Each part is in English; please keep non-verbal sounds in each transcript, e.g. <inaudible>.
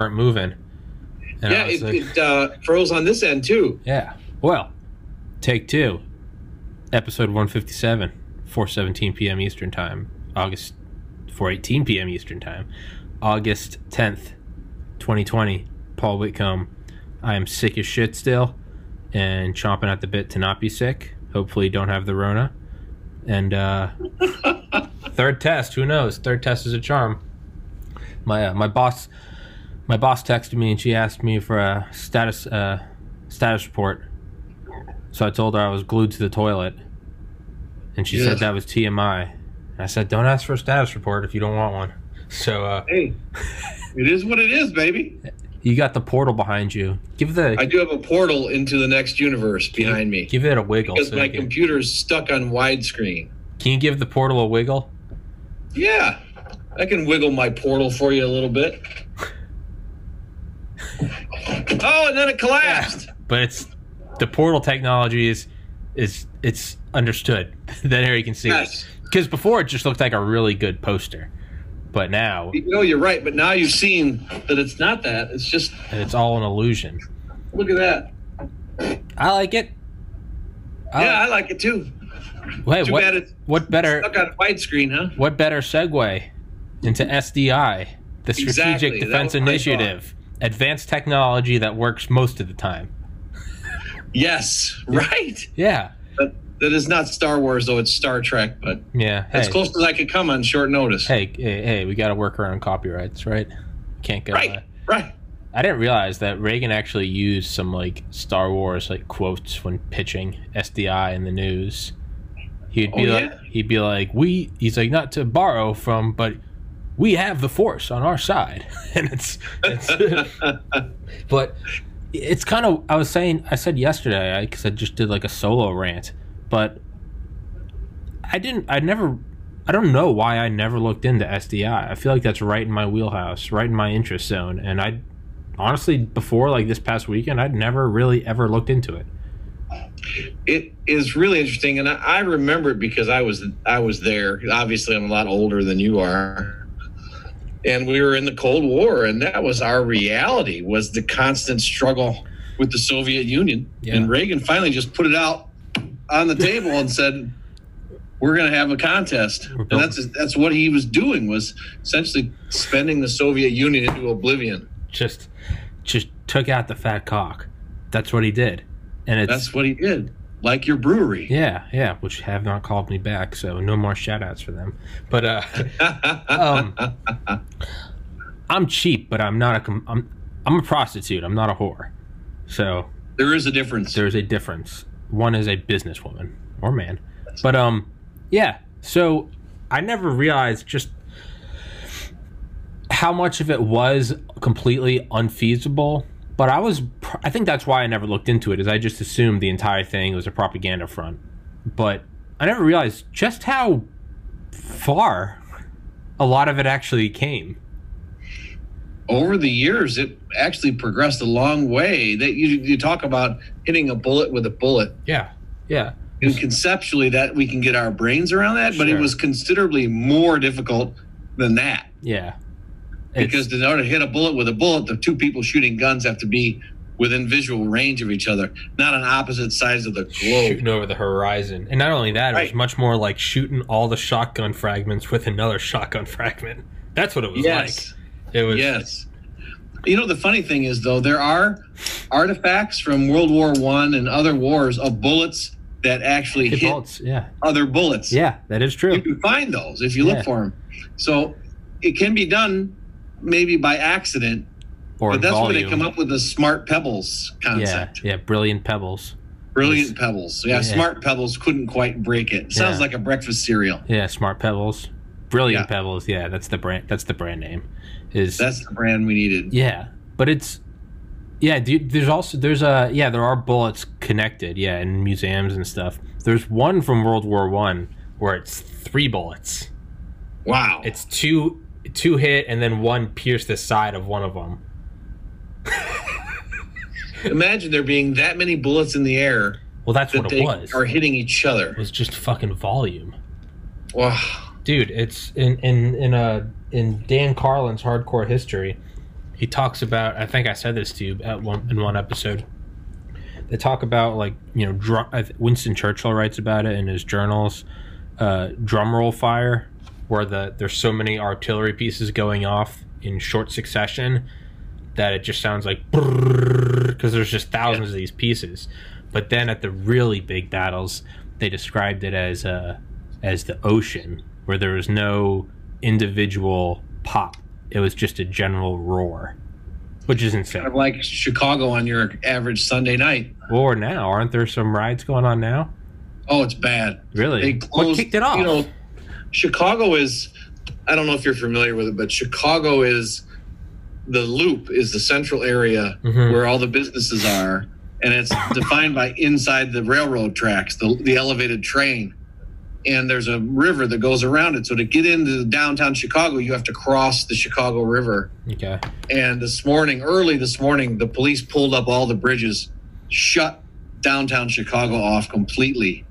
weren't moving. And yeah, it, like, it uh, froze on this end too. yeah. Well, take two, episode one fifty seven, four seventeen p.m. Eastern time, August four eighteen p.m. Eastern time, August tenth, twenty twenty. Paul Whitcombe. I am sick as shit still, and chomping at the bit to not be sick. Hopefully, don't have the Rona. And uh, <laughs> third test. Who knows? Third test is a charm. My uh, my boss, my boss texted me and she asked me for a status uh, status report. So I told her I was glued to the toilet, and she Yeah. said that was TMI. And I said, "Don't ask for a status report if you don't want one." <laughs> So uh, Hey, it is what it is, baby. you got the portal behind you. Give the I do have a portal into the next universe behind me give it a wiggle. because so my can, computer's stuck on widescreen. can you give the portal a wiggle? Yeah, I can wiggle my portal for you a little bit. Oh, and then it collapsed. But it's the portal technology is is it's understood <laughs> that here you can see Yes. because before it just looked like a really good poster, but now You know, you're right, but now you've seen that it's not that. It's just And it's all an illusion. look at that. I like it. I yeah, I like it too. like- Too what, what better stuck on widescreen, huh? what better segue into SDI, the Strategic Exactly, Defense Initiative, advanced technology that works most of the time. Yes, right. Yeah, That, that is not Star Wars, though. It's Star Trek, but yeah. as close as I could come on short notice. hey, hey, hey, we got to work around copyrights, right? Can't go. uh, right, right. I didn't realize that Reagan actually used some like Star Wars like quotes when pitching SDI in the news. He'd be Oh, like, yeah? he'd be like, "We," he's like, "Not to borrow from, but we have the Force on our side," <laughs> and it's, it's <laughs> but it's kind of. I was saying, I said yesterday because I just did like a solo rant, but I didn't. I never. I don't know why I never looked into SDI. I feel like that's right in my wheelhouse, right in my interest zone, and I honestly before like this past weekend, I'd never really ever looked into it. it is really interesting, and I, I remember it because I was I was there. Obviously, I'm a lot older than you are, and we were in the Cold War, and that was our reality was the constant struggle with the Soviet Union. Yeah. And Reagan finally just put it out on the table and said, "We're going to have a contest." And that's that's what he was doing was essentially spending the Soviet Union into oblivion. Just, just took out the fat cock. That's what he did, and it's That's what he did. Like your brewery. yeah, yeah, which have not called me back, so no more shout outs for them. But uh, <laughs> um, I'm cheap, but I'm not a com- I'm I'm a prostitute. I'm not a whore. So there is a difference. there's a difference. One is a businesswoman or man. But um yeah, so I never realized just how much of it was completely unfeasible. But I was pr- I think that's why I never looked into it is I just assumed the entire thing was a propaganda front. But I never realized just how far a lot of it actually came. over the years it actually progressed a long way that you, you talk about hitting a bullet with a bullet Yeah. Yeah. and conceptually that we can get our brains around that but it was considerably more difficult than that Yeah. Because in order to hit a bullet with a bullet the two people shooting guns have to be within visual range of each other not on opposite sides of the globe shooting over the horizon. And not only that, it was much more like shooting all the shotgun fragments with another shotgun <laughs> fragment. That's what it was yes like. It was yes you know the funny thing is though there are artifacts from world war one and other wars of bullets that actually hit hit bullets. Yeah. other bullets Yeah, that is true. you can find those if you Yeah. look for them. So it can be done maybe by accident, Or but that's where they come up with the smart pebbles concept. yeah, yeah brilliant pebbles. Brilliant pebbles. Yeah, Yeah. smart pebbles couldn't quite break it. Sounds Yeah. like a breakfast cereal. Yeah, smart pebbles. Brilliant pebbles. Yeah, that's the brand. That's the brand name. Is That's the brand we needed. yeah, but it's yeah. Dude, there's also there's a yeah there are bullets connected. Yeah, in museums and stuff. There's one from World War One where it's three bullets. Wow. It's two two hit and then one pierce the side of one of them. Imagine there being that many bullets in the air Well, that's that what it was. are hitting each other. It was just fucking volume, Wow. dude. It's in in in a in Dan Carlin's Hardcore History. he talks about. I think I said this to you at one in one episode. They talk about like you know dr- Winston Churchill writes about it in his journals. Uh, drum roll fire, where the there's so many artillery pieces going off in short succession that it just sounds like because there's just thousands of these pieces. But then at the really big battles, they described it as uh, as the ocean, where there was no individual pop. It was just a general roar, which is insane. Kind of like Chicago on your average Sunday night. Or now, aren't there some riots going on now? Oh, it's bad. Really? They what kicked it off? You know, Chicago is. I don't know if you're familiar with it, but Chicago is the loop is the central area Mhm. where all the businesses are, and it's defined by inside the railroad tracks, the the elevated train, and there's a river that goes around it. So to get into downtown Chicago, you have to cross the Chicago River. okay. And this morning, early this morning, the police pulled up all the bridges, shut downtown Chicago off completely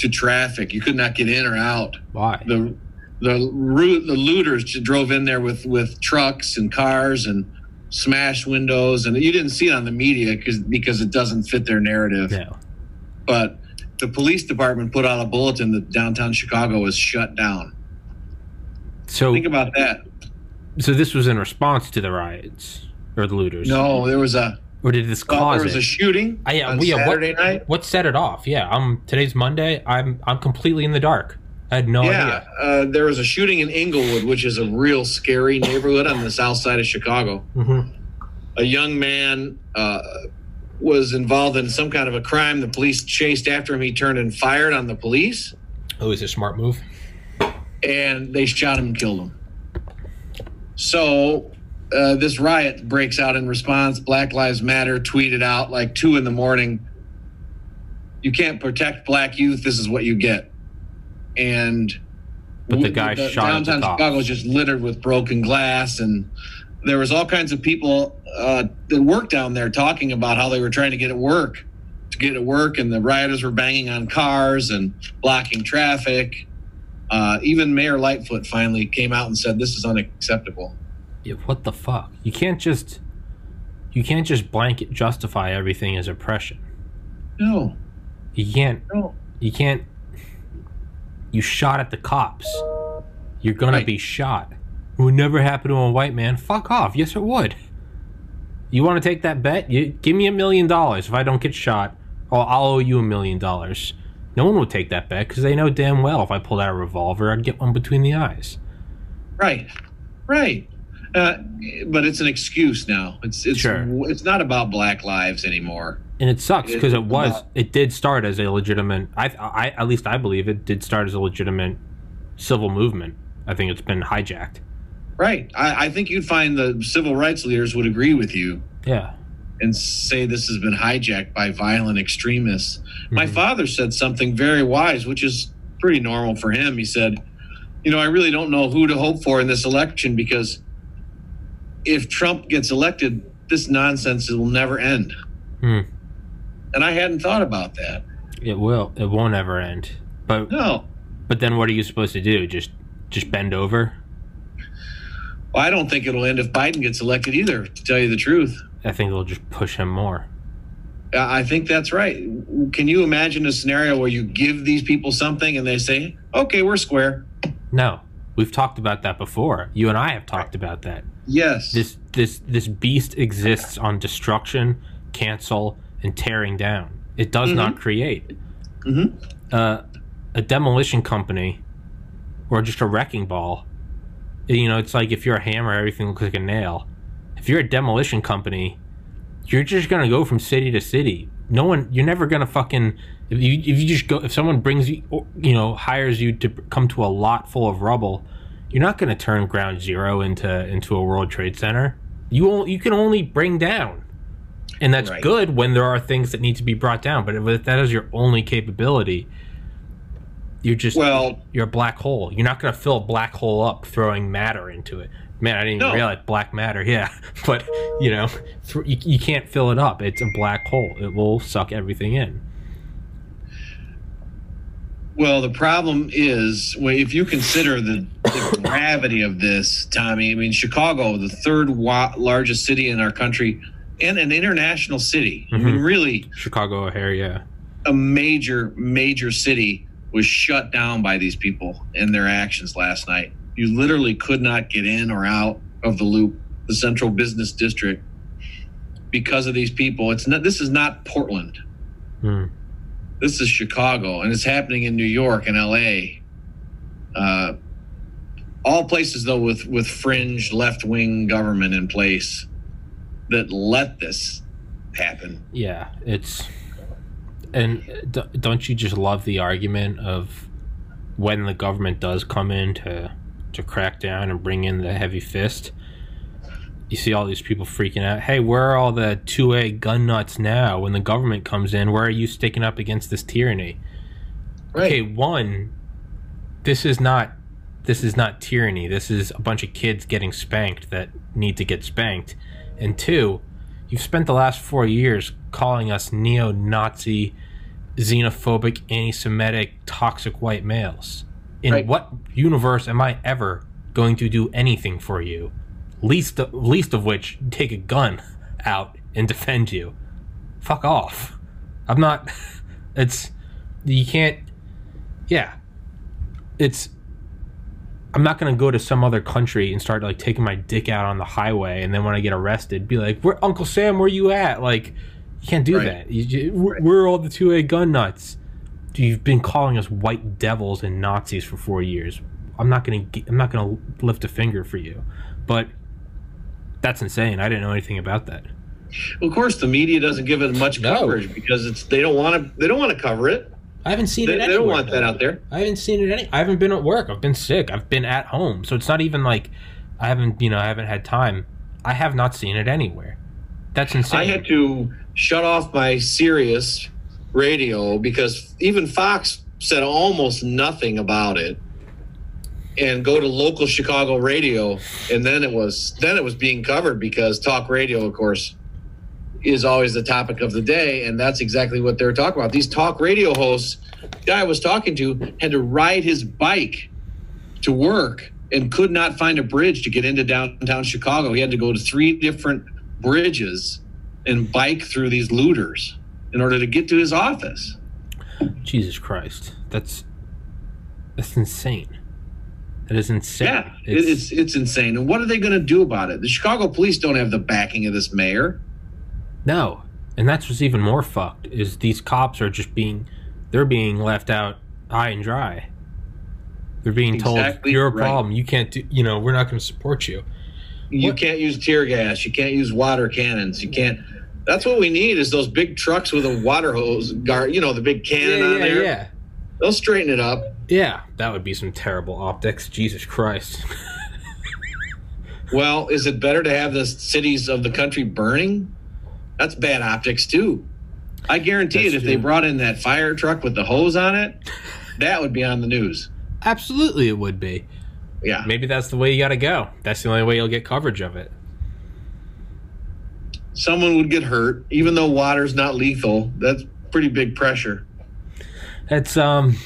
to traffic. You could not get in or out. Why? The the root the looters drove in there with with trucks and cars and smashed windows, and you didn't see it on the media because because it doesn't fit their narrative. No. But the police department put out a bulletin that downtown Chicago was shut down. So, Think about that. so this was in response to the riots or the looters? No, there was a Or did this cause there was it? a shooting Uh, yeah, on yeah, Saturday what, night. What set it off? Yeah, um, today's Monday. I'm I'm completely in the dark. I had no yeah, idea. uh, there was a shooting in Englewood, which is a real scary neighborhood on the south side of Chicago. hmm A young man uh, was involved in some kind of a crime. The police chased after him. He turned and fired on the police, Oh, is a smart move. and they shot him and killed him. So uh, this riot breaks out in response. Black Lives Matter tweeted out like two in the morning. You can't protect black youth. This is what you get. And But the guy shot the downtown cops. Chicago was just littered with broken glass, and there was all kinds of people uh, that worked down there talking about how they were trying to get at work, to get at work, and the rioters were banging on cars and blocking traffic. Uh, even Mayor Lightfoot finally came out and said this is unacceptable. Yeah, what the fuck? You can't just you can't just blanket justify everything as oppression. No, You can't no. you can't you shot at the cops. You're gonna Right. be shot. It would never happen to a white man. Fuck off. Yes, it would. You want to take that bet? You give me a million dollars if I don't get shot. Or I'll owe you a million dollars. No one would take that bet because they know damn well if I pulled out a revolver, I'd get one between the eyes. Right, right. Uh, but it's an excuse now. It's it's Sure. it's not about black lives anymore. And it sucks because it It's was not- it did start as a legitimate. I, I at least I believe it did start as a legitimate civil movement. I think it's been hijacked. Right. I, I think you'd find the civil rights leaders would agree with you Yeah. and say this has been hijacked by violent extremists. My Mhm. father said something very wise, which is pretty normal for him. He said, You know, I really don't know who to hope for in this election because if Trump gets elected, this nonsense will never end. Hmm. And I hadn't thought about that. It will. It won't ever end. But No. but then what are you supposed to do? Just just bend over? Well, I don't think it'll end if Biden gets elected either, to tell you the truth. I think it'll just push him more. I I think that's right. Can you imagine a scenario where you give these people something and they say, okay, we're square? No. We've talked about that before. You and I have talked about that. Yes. This this this beast exists on destruction, cancel, and tearing down. It does not create. Mhm. Uh, a demolition company or just a wrecking ball. You know, it's like if you're a hammer, everything looks like a nail. If you're a demolition company, you're just gonna go from city to city. No one, you're never gonna fucking. If you if you just go, if someone brings you, you know, hires you to come to a lot full of rubble, you're not gonna turn Ground Zero into into a World Trade Center. You you can only bring down, and that's Right. good when there are things that need to be brought down. But if that is your only capability, you're just well, you're a black hole. You're not going to fill a black hole up throwing matter into it. Man, I didn't even No. realize black matter. Yeah, <laughs> but you know, th- you, you can't fill it up. It's a black hole. It will suck everything in. well, the problem is well, if you consider the the gravity of this, Tommy. I mean, Chicago, the third wa- largest city in our country, and an international city. I mean, Mhm. really, Chicago O'Hare, yeah. a major, major city was shut down by these people and their actions last night. You literally could not get in or out of the loop, the central business district, because of these people. It's not. This is not Portland. Hmm. This is Chicago, and it's happening in New York and L.A. Uh, all places though with with fringe left wing government in place that let this happen. Yeah, it's and don't you just love the argument of when the government does come in to to crack down and bring in the heavy fist? You see all these people freaking out. Hey, where are all the two A gun nuts now? When the government comes in, where are you sticking up against this tyranny? Okay, one, this is not this is not tyranny. This is a bunch of kids getting spanked that need to get spanked. And two, you've spent the last four years calling us neo-Nazi, xenophobic, anti-Semitic, toxic white males. In Right. what universe am I ever going to do anything for you? Least of, least of which take a gun <laughs> out and defend you. Fuck off. I'm not. <laughs> It's you can't. Yeah, it's. I'm not gonna go to some other country and start like taking my dick out on the highway, and then when I get arrested, be like, "Where Uncle Sam? Where you at?" Like, you can't do Right. that. You, ju- we're, Right. we're all the two A gun nuts. You've been calling us white devils and Nazis for four years. I'm not gonna. gi- I'm not gonna lift a finger for you, but that's insane. I didn't know anything about that. Of course, the media doesn't give it much No. coverage because it's they don't want to they don't want to cover it. I haven't seen They, it. they don't want that out there. I haven't seen it any. I haven't been at work. I've been sick. I've been at home. So it's not even like I haven't, you know, I haven't had time. I have not seen it anywhere. That's insane. I had to shut off my Sirius radio because even Fox said almost nothing about it, and go to local Chicago radio, and then it was then it was being covered because talk radio, of course, is always the topic of the day, and that's exactly what they're talking about. These talk radio hosts, guy I was talking to had to ride his bike to work and could not find a bridge to get into downtown Chicago. He had to go to three different bridges and bike through these looters in order to get to his office. Jesus Christ, that's that's insane. That is insane. Yeah, it- it's it's insane. And what are they going to do about it? The Chicago police don't have the backing of this mayor. No, and that's what's even more fucked is these cops are just being, they're being left out high and dry. They're being told Exactly you're a right. problem. You can't do. You know, we're not going to support you. You What- can't use tear gas. You can't use water cannons. You can't. That's what we need is those big trucks with a water hose guard. You know, the big cannon on yeah, there. yeah. They'll straighten it up. Yeah, that would be some terrible optics. Jesus Christ. <laughs> Well, is it better to have the cities of the country burning? That's bad optics too. I guarantee That's it. If they brought in that fire truck with the hose on it, that would be on the news. Absolutely, it would be. Yeah. Maybe that's the way you got to go. That's the only way you'll get coverage of it. someone would get hurt, even though water's not lethal. That's pretty big pressure. It's um.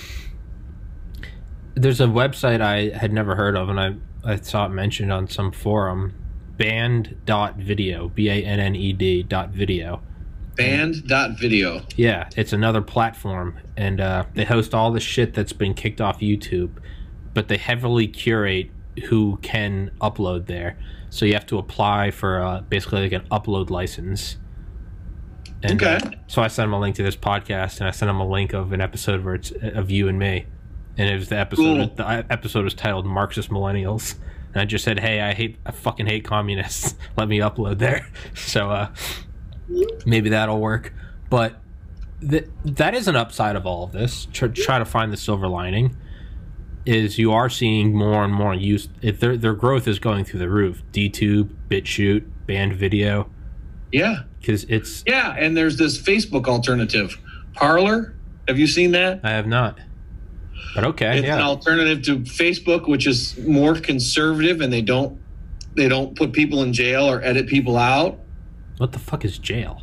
There's a website I had never heard of, and I I saw it mentioned on some forum. Banned.video, B A N N E D dot video. Banned dot video. Yeah, it's another platform, and uh, they host all the shit that's been kicked off YouTube, but they heavily curate who can upload there. So you have to apply for uh, basically like an upload license. And, uh, Okay. so I sent them a link to this podcast, and I sent them a link of an episode where it's uh, of you and me, and it was the episode. Cool. The uh, episode was titled "Marxist Millennials," and I just said, "Hey, I hate, I fucking hate communists. <laughs> Let me upload there." <laughs> So uh, maybe that'll work. But th- that is an upside of all of this. Try, try to find the silver lining. Is you are seeing more and more use. If their their growth is going through the roof. DTube, BitChute, banned video, Yeah. because it's. Yeah. And there's this Facebook alternative, Parler. Have you seen that? I have not. But okay, It's an alternative to Facebook, which is more conservative, and they don't they don't put people in jail or edit people out. What the fuck is jail?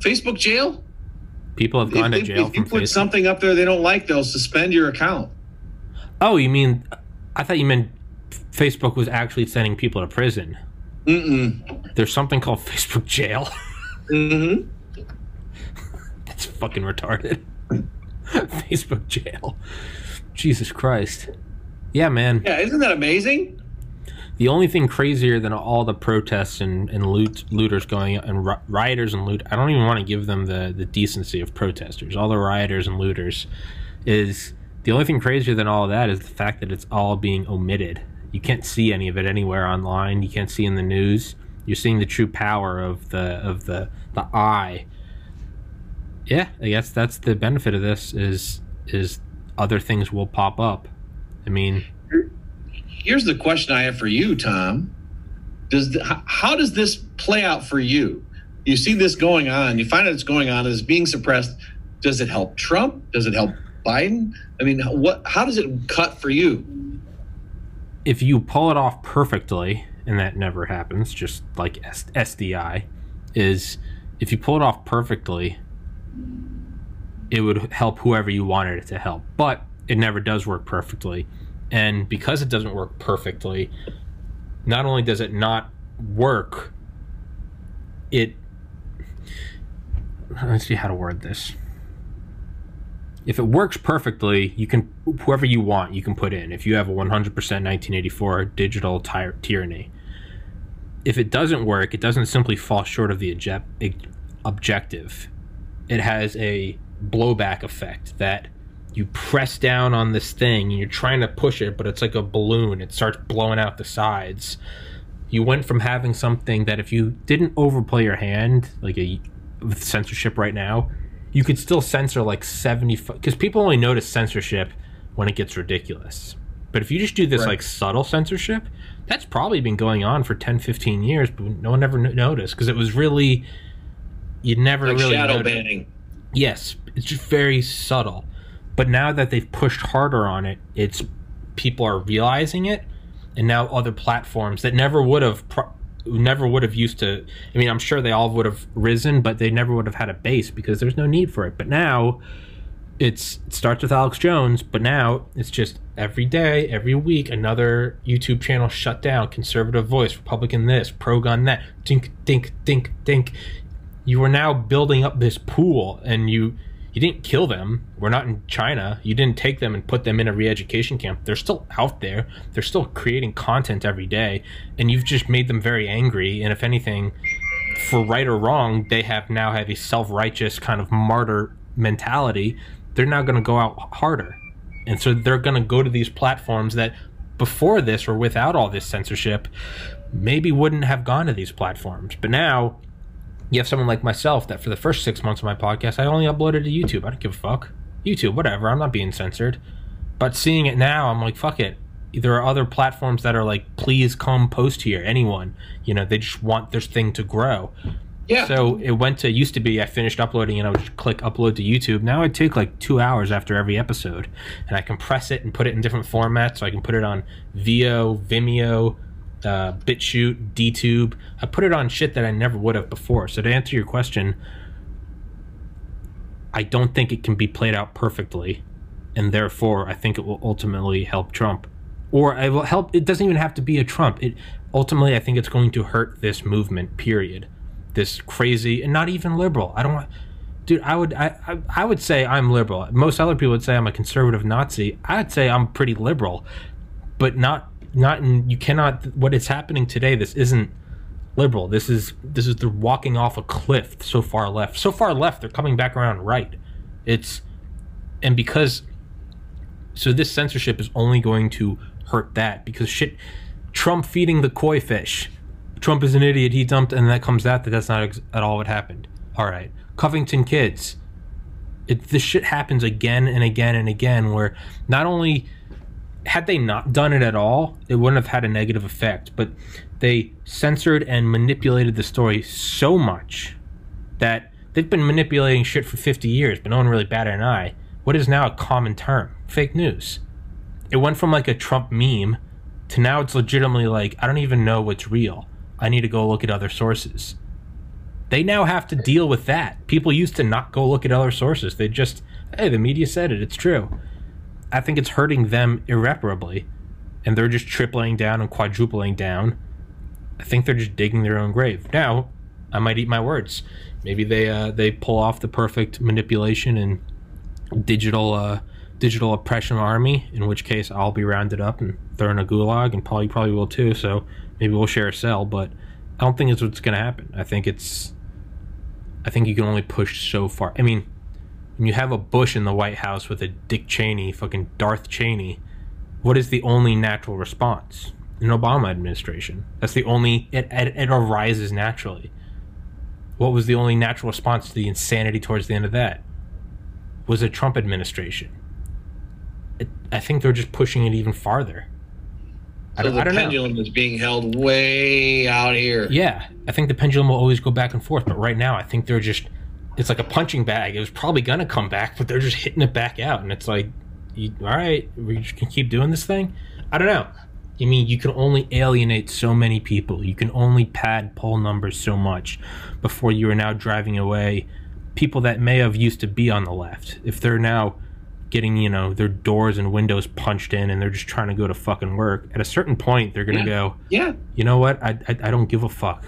Facebook jail. People have gone if, to jail if you from put Facebook. something up there they don't like, they'll suspend your account. Oh, you mean I thought you meant Facebook was actually sending people to prison. Mm-mm. There's something called <laughs> Facebook jail. Mm-hmm. <laughs> That's fucking retarded. <laughs> Facebook jail. Jesus Christ. Yeah, man. Yeah, isn't that amazing? The only thing crazier than all the protests and, and loot, looters going and rioters and loot, I don't even want to give them the, the decency of protesters. All the rioters and looters is the only thing crazier than all of that is the fact that it's all being omitted. You can't see any of it anywhere online. You can't see in the news. You're seeing the true power of the of the the eye. Yeah, I guess that's the benefit of this is is other things will pop up. I mean, Here's the question I have for you, Tom. Does the, how, how does this play out for you? You see this going on. You find out it's going on. It's being suppressed. Does it help Trump? Does it help Biden? I mean, what? How does it cut for you? if you pull it off perfectly, and that never happens, just like SDI, is if you pull it off perfectly, it would help whoever you wanted it to help. But it never does work perfectly. And because it doesn't work perfectly, not only does it not work, it. Let's see how to word this if it works perfectly, you can whoever you want you can put in. If you have a 100% 1984 digital ty- tyranny, if it doesn't work, it doesn't simply fall short of the object- objective. It has a blowback effect that you press down on this thing and you're trying to push it, but it's like a balloon. It starts blowing out the sides. You went from having something that if you didn't overplay your hand, like a with censorship right now, you could still censor like 70 because people only notice censorship when it gets ridiculous but if you just do this Right. like subtle censorship that's probably been going on for 10 15 years but no one ever no- noticed because it was really you never Like really shadow noticed. banning. yes it's just very subtle. But now that they've pushed harder on it it's people are realizing it and now other platforms that never would have pro- never would have used to i mean i'm sure they all would have risen but they never would have had a base because there's no need for it. But now it's it starts with alex jones but now it's just every day every week another youtube channel shut down. Conservative voice republican this pro gun that. Dink dink dink dink you are now building up this pool and you you didn't kill them. We're not in china. You didn't take them and put them in a re-education camp. They're still out there. They're still creating content every day. And you've just made them very angry. And if anything for right or wrong they have now have a self-righteous kind of martyr mentality. They're now going to go out harder. And so they're going to go to these platforms that before this or without all this censorship maybe wouldn't have gone to these platforms. But now you have someone like myself that for the first six months of my podcast, I only uploaded to YouTube. I don't give a fuck. YouTube, whatever. I'm not being censored. But seeing it now, I'm like, fuck it. There are other platforms that are like, please come post here. Anyone. You know, they just want their thing to grow. Yeah. So it went to, used to be, I finished uploading and I would just click upload to YouTube. Now it take like two hours after every episode. And I compress it and put it in different formats. So I can put it on Veoh, Vimeo, uh, BitChute, DTube. I put it on shit that I never would have before. So to answer your question, I don't think it can be played out perfectly, and therefore I think it will ultimately help Trump, or it will help. It doesn't even have to be a Trump. It ultimately I think it's going to hurt this movement. Period. This crazy and not even liberal. I don't want. Dude, I would I, I I would say I'm liberal. Most other people would say I'm a conservative Nazi. I'd say I'm pretty liberal, but not not in you cannot what is happening today this isn't liberal. This is this is they're walking off a cliff so far left. So far left they're coming back around right. It's and because so this censorship is only going to hurt that because shit trump feeding the koi fish. Trump is an idiot. He dumped and that comes out that that's not ex- at all what happened. All right. Covington kids. It, this shit happens again and again and again where not only had they not done it at all, it wouldn't have had a negative effect. But they censored and manipulated the story so much that they've been manipulating shit for 50 years, but no one really batted an eye. What is now a common term? Fake news. It went from like a Trump meme to now it's legitimately like, I don't even know what's real. I need to go look at other sources. They now have to deal with that. People used to not go look at other sources. They just, hey, the media said it, it's true. I think it's hurting them irreparably. and they're just tripling down and quadrupling down, I think they're just digging their own grave. Now, I might eat my words. Maybe they uh, they pull off the perfect manipulation and digital uh, digital oppression army. In which case, I'll be rounded up and thrown in a gulag, and Paul, you probably will too. So maybe we'll share a cell. But I don't think it's what's going to happen. I think it's. I think you can only push so far. I mean, when you have a Bush in the White House with a Dick Cheney, fucking Darth Cheney, what is the only natural response? An Obama administration. That's the only. It, it, it arises naturally. What was the only natural response to the insanity towards the end of that? Was a Trump administration. It, I think they're just pushing it even farther. I So don't, the I don't know. pendulum is being held way out here. Yeah, I think the pendulum will always go back and forth, but right now I think they're just it's like a punching bag. It was probably gonna come back, but they're just hitting it back out, and it's like, you, all right, we just can keep doing this thing. I don't know. I mean, you can only alienate so many people. You can only pad poll numbers so much before you are now driving away people that may have used to be on the left. If they're now getting, you know, their doors and windows punched in and they're just trying to go to fucking work, at a certain point they're gonna Yeah. go, Yeah. you know what? I, I, I don't give a fuck.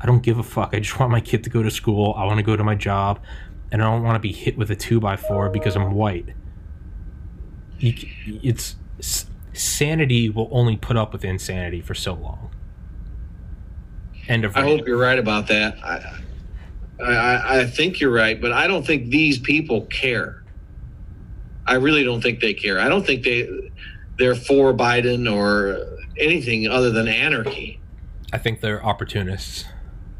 I don't give a fuck. I just want my kid to go to school. I want to go to my job, and I don't want to be hit with a two by four because I'm white. You, it's sanity will only put up with insanity for so long. End of I hope you're right about that. I, I, I- I think you're right, but I don't think these people care. I really don't think they care. I don't think they they're for Biden or anything other than anarchy. I think they're opportunists.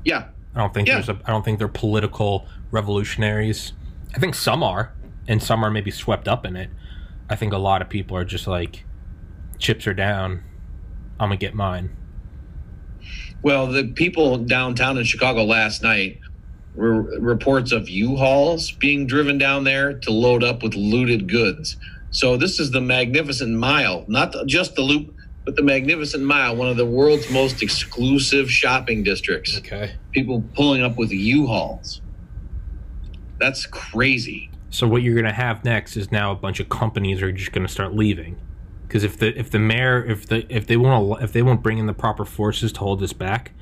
Yeah, I don't think Yeah. there's a. I don't think they're political revolutionaries. I think some are, and some are maybe swept up in it. I think a lot of people are just like, chips are down. I'm gonna get mine. Well, the people downtown in Chicago last night were reports of U-Hauls being driven down there to load up with looted goods. So this is the Magnificent Mile, not just the Loop, the Magnificent Mile, one of the world's most exclusive shopping districts. Okay. People pulling up with U-Hauls. That's crazy. So what you're gonna have next is now a bunch of companies are just gonna start leaving, because if the if the mayor if the if they won't if they won't bring in the proper forces to hold this back,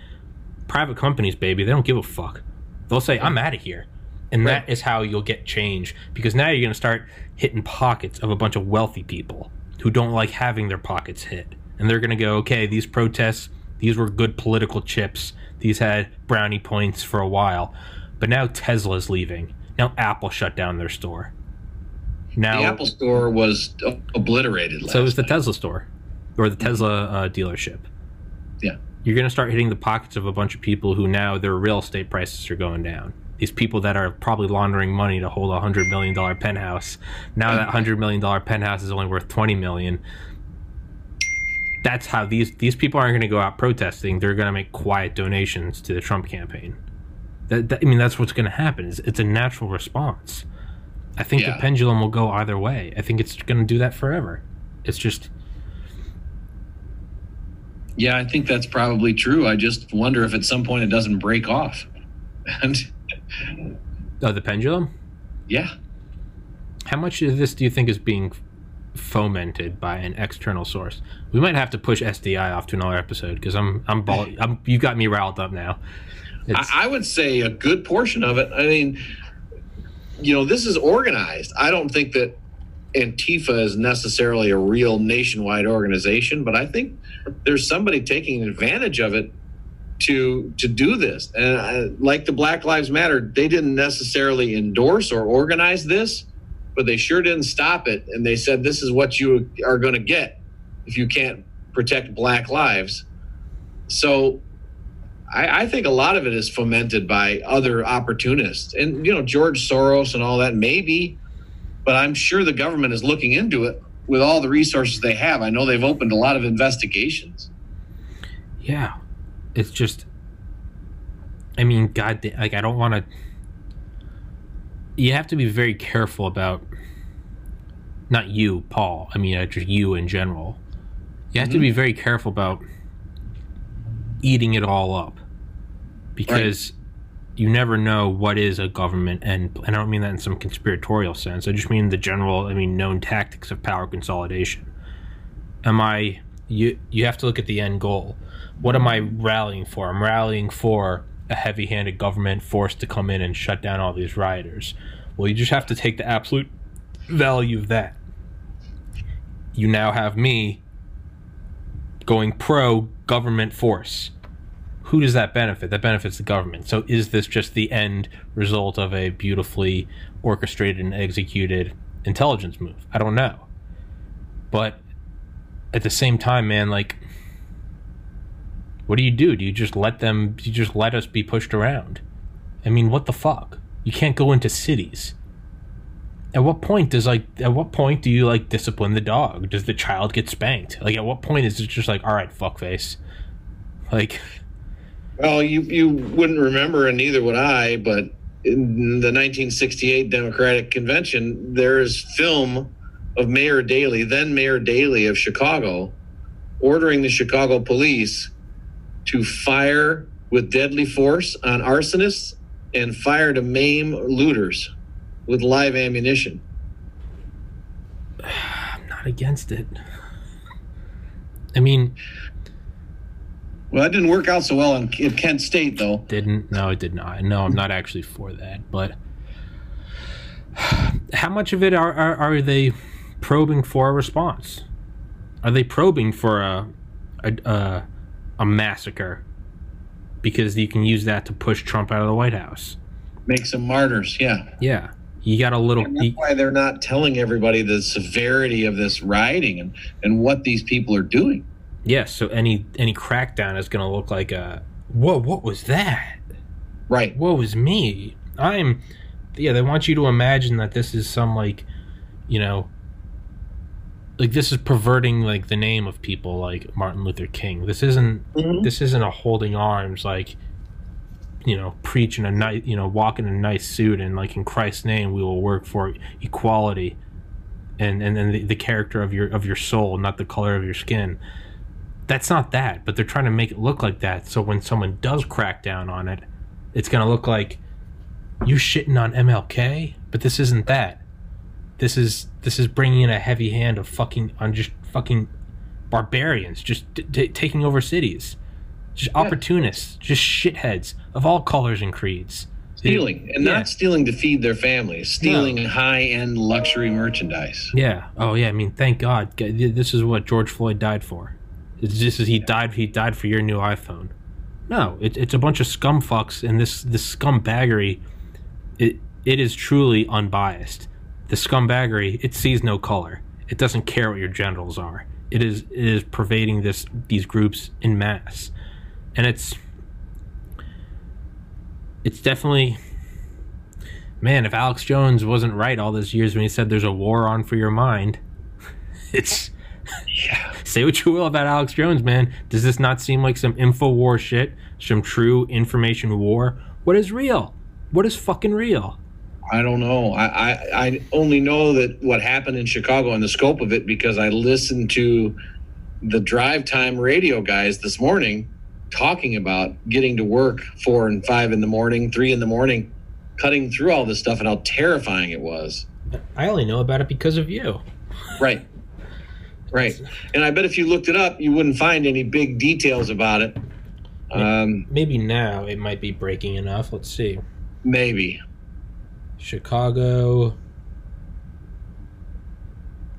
private companies, baby, they don't give a fuck. They'll say I'm out of here, and Right. that is how you'll get change. Because now you're gonna start hitting pockets of a bunch of wealthy people who don't like having their pockets hit, and they're gonna go, okay, these protests, these were good political chips, these had brownie points for a while, but now Tesla's leaving. Now Apple shut down their store. Now The Apple store was obliterated. Last so was the night. Tesla store or the Tesla uh, dealership. Yeah. You're going to start hitting the pockets of a bunch of people who now their real estate prices are going down. These people that are probably laundering money to hold a hundred million dollar penthouse. Now that hundred million dollar penthouse is only worth twenty million. That's how these these people aren't going to go out protesting. They're going to make quiet donations to the Trump campaign. That, that- I mean, that's what's going to happen. It's, it's a natural response. I think Yeah. the pendulum will go either way. I think it's going to do that forever. It's just Yeah, I think that's probably true. I just wonder if at some point it doesn't break off. And oh, the pendulum. yeah, How much of this do you think is being fomented by an external source? We might have to push SDI off to another episode because I'm I'm, ball, <laughs> I'm you got me riled up now. I, I would say a good portion of it. I mean, you know, this is organized. I don't think that Antifa is necessarily a real nationwide organization, but I think there's somebody taking advantage of it to to do this. And uh, like the Black Lives Matter, they didn't necessarily endorse or organize this, but they sure didn't stop it. And they said this is what you are going to get if you can't protect Black lives. So I, I think a lot of it is fomented by other opportunists and you know George Soros and all that maybe, but I'm sure the government is looking into it with all the resources they have. I know they've opened a lot of investigations. yeah, it's just. I mean, God, like I don't want to. You have to be very careful about. Not you, Paul. I mean, just you in general. You have to Mhm. be very careful about eating it all up because you never know what is a government and and I don't mean that in some conspiratorial sense. I just mean the general I mean known tactics of power consolidation. Am I You you have to look at the end goal. What am I rallying for? I'm rallying for a heavy-handed government forced to come in and shut down all these rioters. Well, you just have to take the absolute value of that. You now have me going pro government force. Who does that benefit? That benefits the government. So is this just the end result of a beautifully orchestrated and executed intelligence move? I don't know. But at the same time, man, like what do you do? Do you just let them you just let us be pushed around? I mean, what the fuck? You can't go into cities. At what point does like at what point do you like discipline the dog? Does the child get spanked? Like at what point is it just like, all right, fuckface? Like Well, you you wouldn't remember, and neither would I. But in the 1968 Democratic Convention, there is film of Mayor Daley, then Mayor Daley of Chicago, ordering the Chicago police to fire with deadly force on arsonists and fire to maim looters with live ammunition. I'm not against it. I mean, Well, that didn't work out so well in, in Kent State, though. didn't no, it did not. No, I'm not actually for that. But <sighs> how much of it are are, are they probing for a response? Are they probing for a a, a a massacre? Because you can use that to push Trump out of the White House. Make some martyrs, yeah. Yeah, you got a little. And that's why they're not telling everybody the severity of this rioting and, and what these people are doing. Yes, so any any crackdown is going to look like a whoa. What was that? Right. Woe was me. I'm. Yeah, they want you to imagine that this is some like, you know, like this is perverting like the name of people like Martin Luther King. This isn't. Mhm. This isn't a holding arms like, you know, preaching a nice, you know, walk in a nice suit and like in Christ's name we will work for equality, and and then the, the character of your of your soul, not the color of your skin. That's not that, but they're trying to make it look like that. So when someone does crack down on it, it's gonna look like you shitting on MLK, but this isn't that. This is this is bringing in a heavy hand of fucking on just fucking barbarians, just taking over cities, just Yeah. opportunists, just shitheads of all colors and creeds. Stealing. And Yeah. not stealing to feed their families, stealing high end luxury merchandise. Yeah. Oh yeah. I mean, thank God. This is what George Floyd died for. It's just he died. He died for your new iPhone. No, it, it's a bunch of scum fucks, and this this scumbaggery. It it is truly unbiased. The scumbaggery it sees no color. It doesn't care what your genitals are. It is it is pervading this these groups in mass, and it's it's definitely man, if Alex Jones wasn't right all those years when he said there's a war on for your mind, <laughs> it's Yeah. say what you will about Alex Jones, man. Does this not seem like some info war shit? Some true information war? What is real? What is fucking real? I don't know. I, I, I only know that what happened in Chicago and the scope of it because I listened to the drive time radio guys this morning talking about getting to work four and five in the morning, three in the morning, cutting through all this stuff and how terrifying it was. I only know about it because of you. Right. Right. And I bet if you looked it up, you wouldn't find any big details about it. Um, Maybe now it might be breaking enough. Let's see. maybe. Chicago.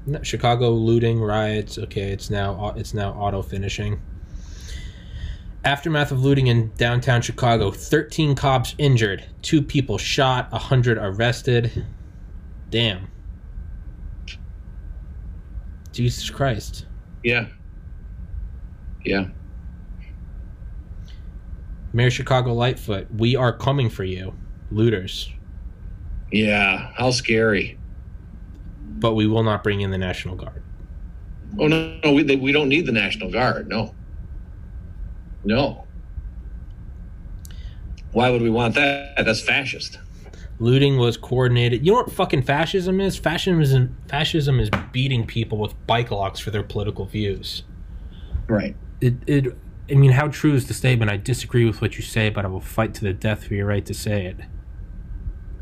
No, Chicago looting riots. Okay, it's now it's now auto finishing. Aftermath of looting in downtown Chicago: thirteen cops injured, two people shot, hundred arrested. Damn. Jesus Christ. Yeah. Yeah. Mayor Chicago Lightfoot, we are coming for you, looters. Yeah. How scary. But we will not bring in the National Guard. Oh no, no, we they, we don't need the National Guard. No, no. Why would we want that? That's fascist. Looting was coordinated. You know what fucking fascism is? Fascism is fascism is beating people with bike locks for their political views. Right. It, it. I mean, how true is the statement? I disagree with what you say, but I will fight to the death for your right to say it.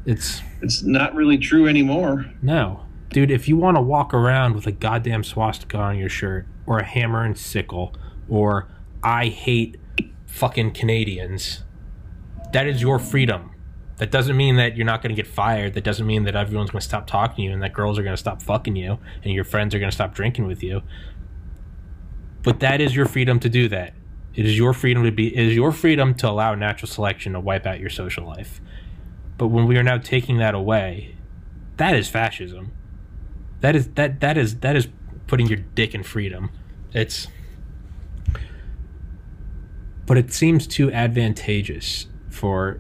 It's It's not really true anymore. no, dude. If you want to walk around with a goddamn swastika on your shirt, or a hammer and sickle or I hate fucking Canadians. That is your freedom. That doesn't mean that you're not going to get fired. That doesn't mean that everyone's going to stop talking to you and that girls are going to stop fucking you and your friends are going to stop drinking with you. But that is your freedom to do that. It is your freedom to be. It is your freedom to allow natural selection to wipe out your social life. But when we are now taking that away, that is fascism. That is that that is that is putting your dick in freedom. It's but it seems too advantageous for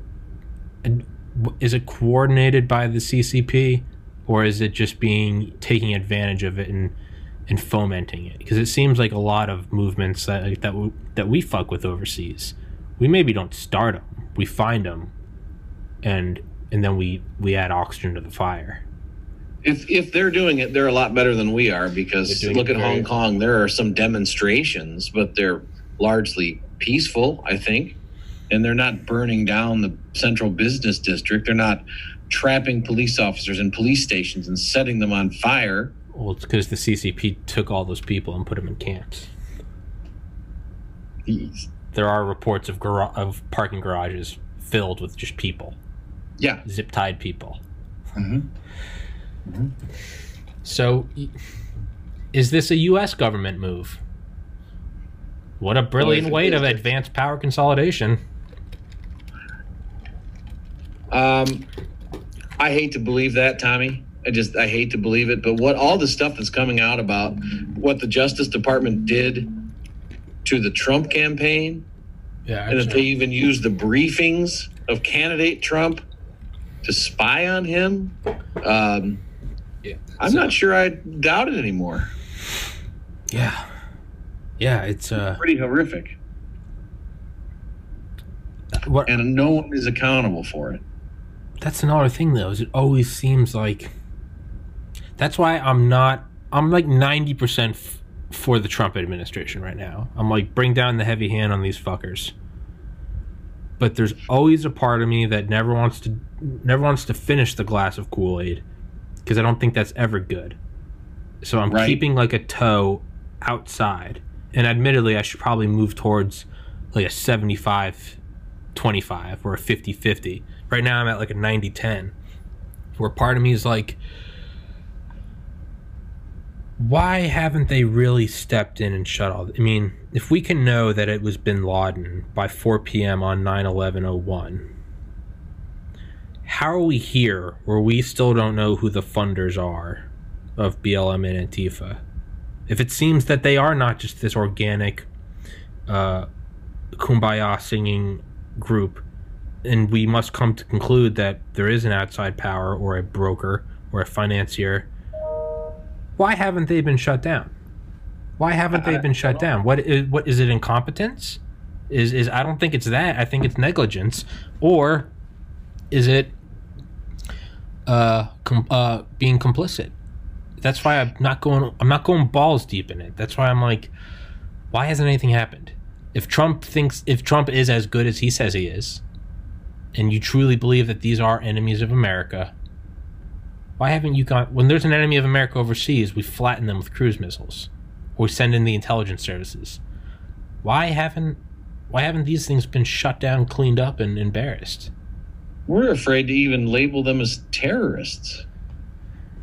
is it coordinated by the CCP or is it just being taking advantage of it and and fomenting it because it seems like a lot of movements that that we, that we fuck with overseas we maybe don't start them we find them and and then we we add oxygen to the fire if if they're doing it they're a lot better than we are because look at Hong Kong there are some demonstrations but they're largely peaceful I think and they're not burning down the central business district they're not trapping police officers in police stations and setting them on fire well, it's because the CCP took all those people and put them in camps. Jeez. There are reports of gar- of parking garages filled with just people. Yeah, zip tied people. Mm-hmm. Mm-hmm. So, is this a U.S. government move? What a brilliant way to advance power consolidation. Um, I hate to believe that, Tommy. I just I hate to believe it, but what all the stuff that's coming out about what the Justice Department did to the Trump campaign, yeah, and that they even used the briefings of candidate Trump to spy on him. Um, yeah, I'm so, not sure I doubt it anymore. Yeah, yeah, it's uh, pretty horrific. What, and no one is accountable for it. That's another thing, though. Is it always seems like that's why I'm not. I'm like ninety percent f- for the Trump administration right now. I'm like, bring down the heavy hand on these fuckers. But there's always a part of me that never wants to never wants to finish the glass of Kool Aid because I don't think that's ever good. So I'm right. keeping like a toe outside. And admittedly, I should probably move towards like a 75 25 or a 50 50. Right now, I'm at like a 90 10, where part of me is like, why haven't they really stepped in and shut all? I mean, if we can know that it was Bin Laden by 4 p.m. on 9/11/01, how are we here where we still don't know who the funders are of BLM and Antifa? If it seems that they are not just this organic, uh, kumbaya singing group, and we must come to conclude that there is an outside power or a broker or a financier why haven't they been shut down? Why haven't they been shut down? What is what is it incompetence? Is is I don't think it's that. I think it's negligence, or is it uh, com- uh being complicit? That's why I'm not going. I'm not going balls deep in it. That's why I'm like, why hasn't anything happened? If Trump thinks if Trump is as good as he says he is, and you truly believe that these are enemies of America, why haven't you got when there's an enemy of America overseas, we flatten them with cruise missiles, or we send in the intelligence services? Why haven't why haven't these things been shut down, cleaned up, and embarrassed? We're afraid to even label them as terrorists.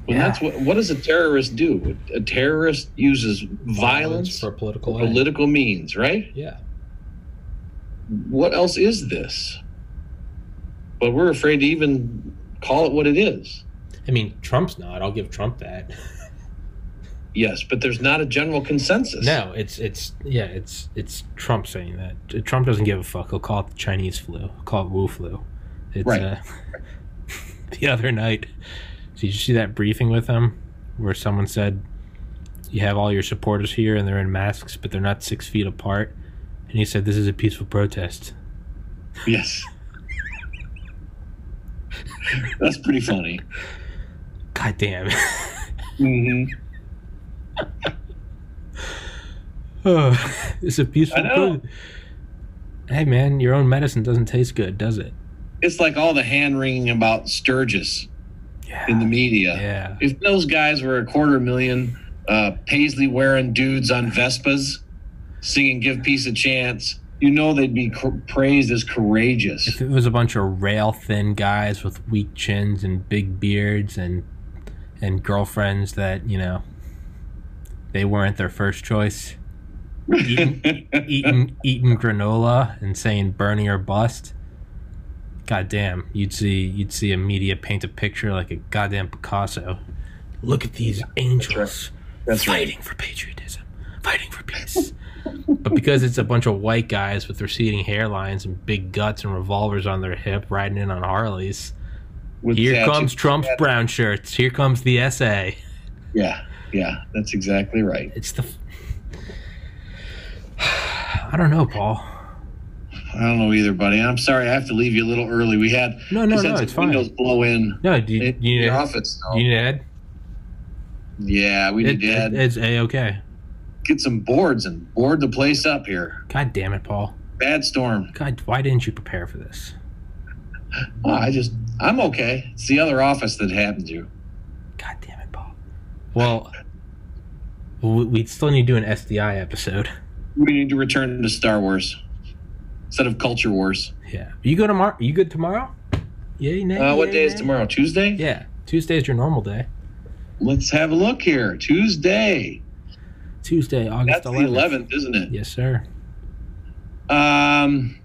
When yeah. that's what what does a terrorist do? A terrorist uses violence, violence for political for political means, right? Yeah. What else is this? But we're afraid to even call it what it is. I mean, Trump's not. I'll give Trump that. yes, but there's not a general consensus. No, it's it's yeah, it's it's Trump saying that. Trump doesn't give a fuck. He'll call it the Chinese flu. He'll call it Wu flu. It's right. uh, <laughs> the other night. Did you see that briefing with him where someone said you have all your supporters here and they're in masks, but they're not six feet apart? And he said this is a peaceful protest. Yes. <laughs> That's pretty funny. God damn. mm-hmm. <laughs> oh, it's a peaceful. Hey man, your own medicine doesn't taste good, does it? It's like all the hand wringing about Sturgis yeah. in the media. Yeah. If those guys were a quarter million uh, paisley wearing dudes on Vespas singing "Give Peace a Chance," you know they'd be cr- praised as courageous. If it was a bunch of rail thin guys with weak chins and big beards and and girlfriends that you know they weren't their first choice, eating <laughs> eating eating granola and saying "Bernie or bust." God damn, you'd see you'd see a media paint a picture like a goddamn Picasso. Look at these angels That's right. fighting for patriotism, fighting for peace. but because it's a bunch of white guys with receding hairlines and big guts and revolvers on their hip riding in on Harleys, With here tattoos. comes Trump's brown shirts. Here comes the SA. Yeah, yeah, that's exactly right. It's the. <sighs> I don't know, Paul. I don't know either, buddy. I'm sorry, I have to leave you a little early. We had No, no, no, it's fine. windows blow in. No, do you, you need your office. though. you need head? yeah, we It, did. it- it's a okay. Get some boards and board the place up here. God damn it, Paul. Bad storm. God, why didn't you prepare for this? Well, I just, I'm okay. It's the other office that happened to. God damn it, Paul. Well, we we still need to do an SDI episode. We need to return to Star Wars instead of Culture Wars. Yeah. You go tomorrow? You good tomorrow? Yay, nay, Uh, what yay, day is tomorrow? Tuesday? Yeah. Tuesday's your normal day. Let's have a look here. Tuesday. Tuesday, August That's 11th. the 11th, isn't it? Yes, sir. Um,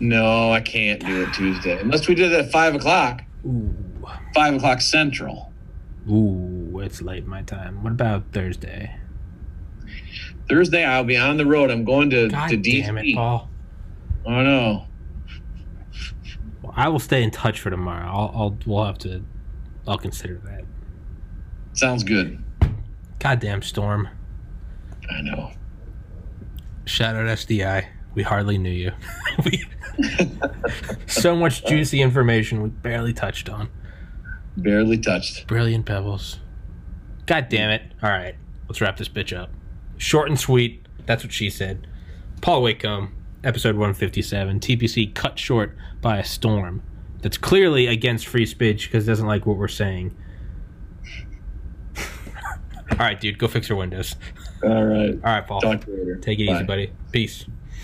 no, I can't do it Tuesday unless we did it at five o'clock. Ooh. Five o'clock Central. Ooh, it's late my time. What about Thursday? Thursday, I'll be on the road. I'm going to God to DC. damn it, Paul. Oh no. Well, I will stay in touch for tomorrow. I'll, I'll we'll have to. I'll consider that. Sounds good. Goddamn storm. I know. Shout out SDI. We hardly knew you. <laughs> we, <laughs> so much juicy information we barely touched on. Barely touched. Brilliant pebbles. God damn it. All right, let's wrap this bitch up. Short and sweet. That's what she said. Paul Whitcombe, episode 157. TPC cut short by a storm. That's clearly against free speech because it doesn't like what we're saying. <laughs> All right, dude, go fix your windows. All right. All right, Paul. Talk to you later. Take it Bye. easy, buddy. Peace.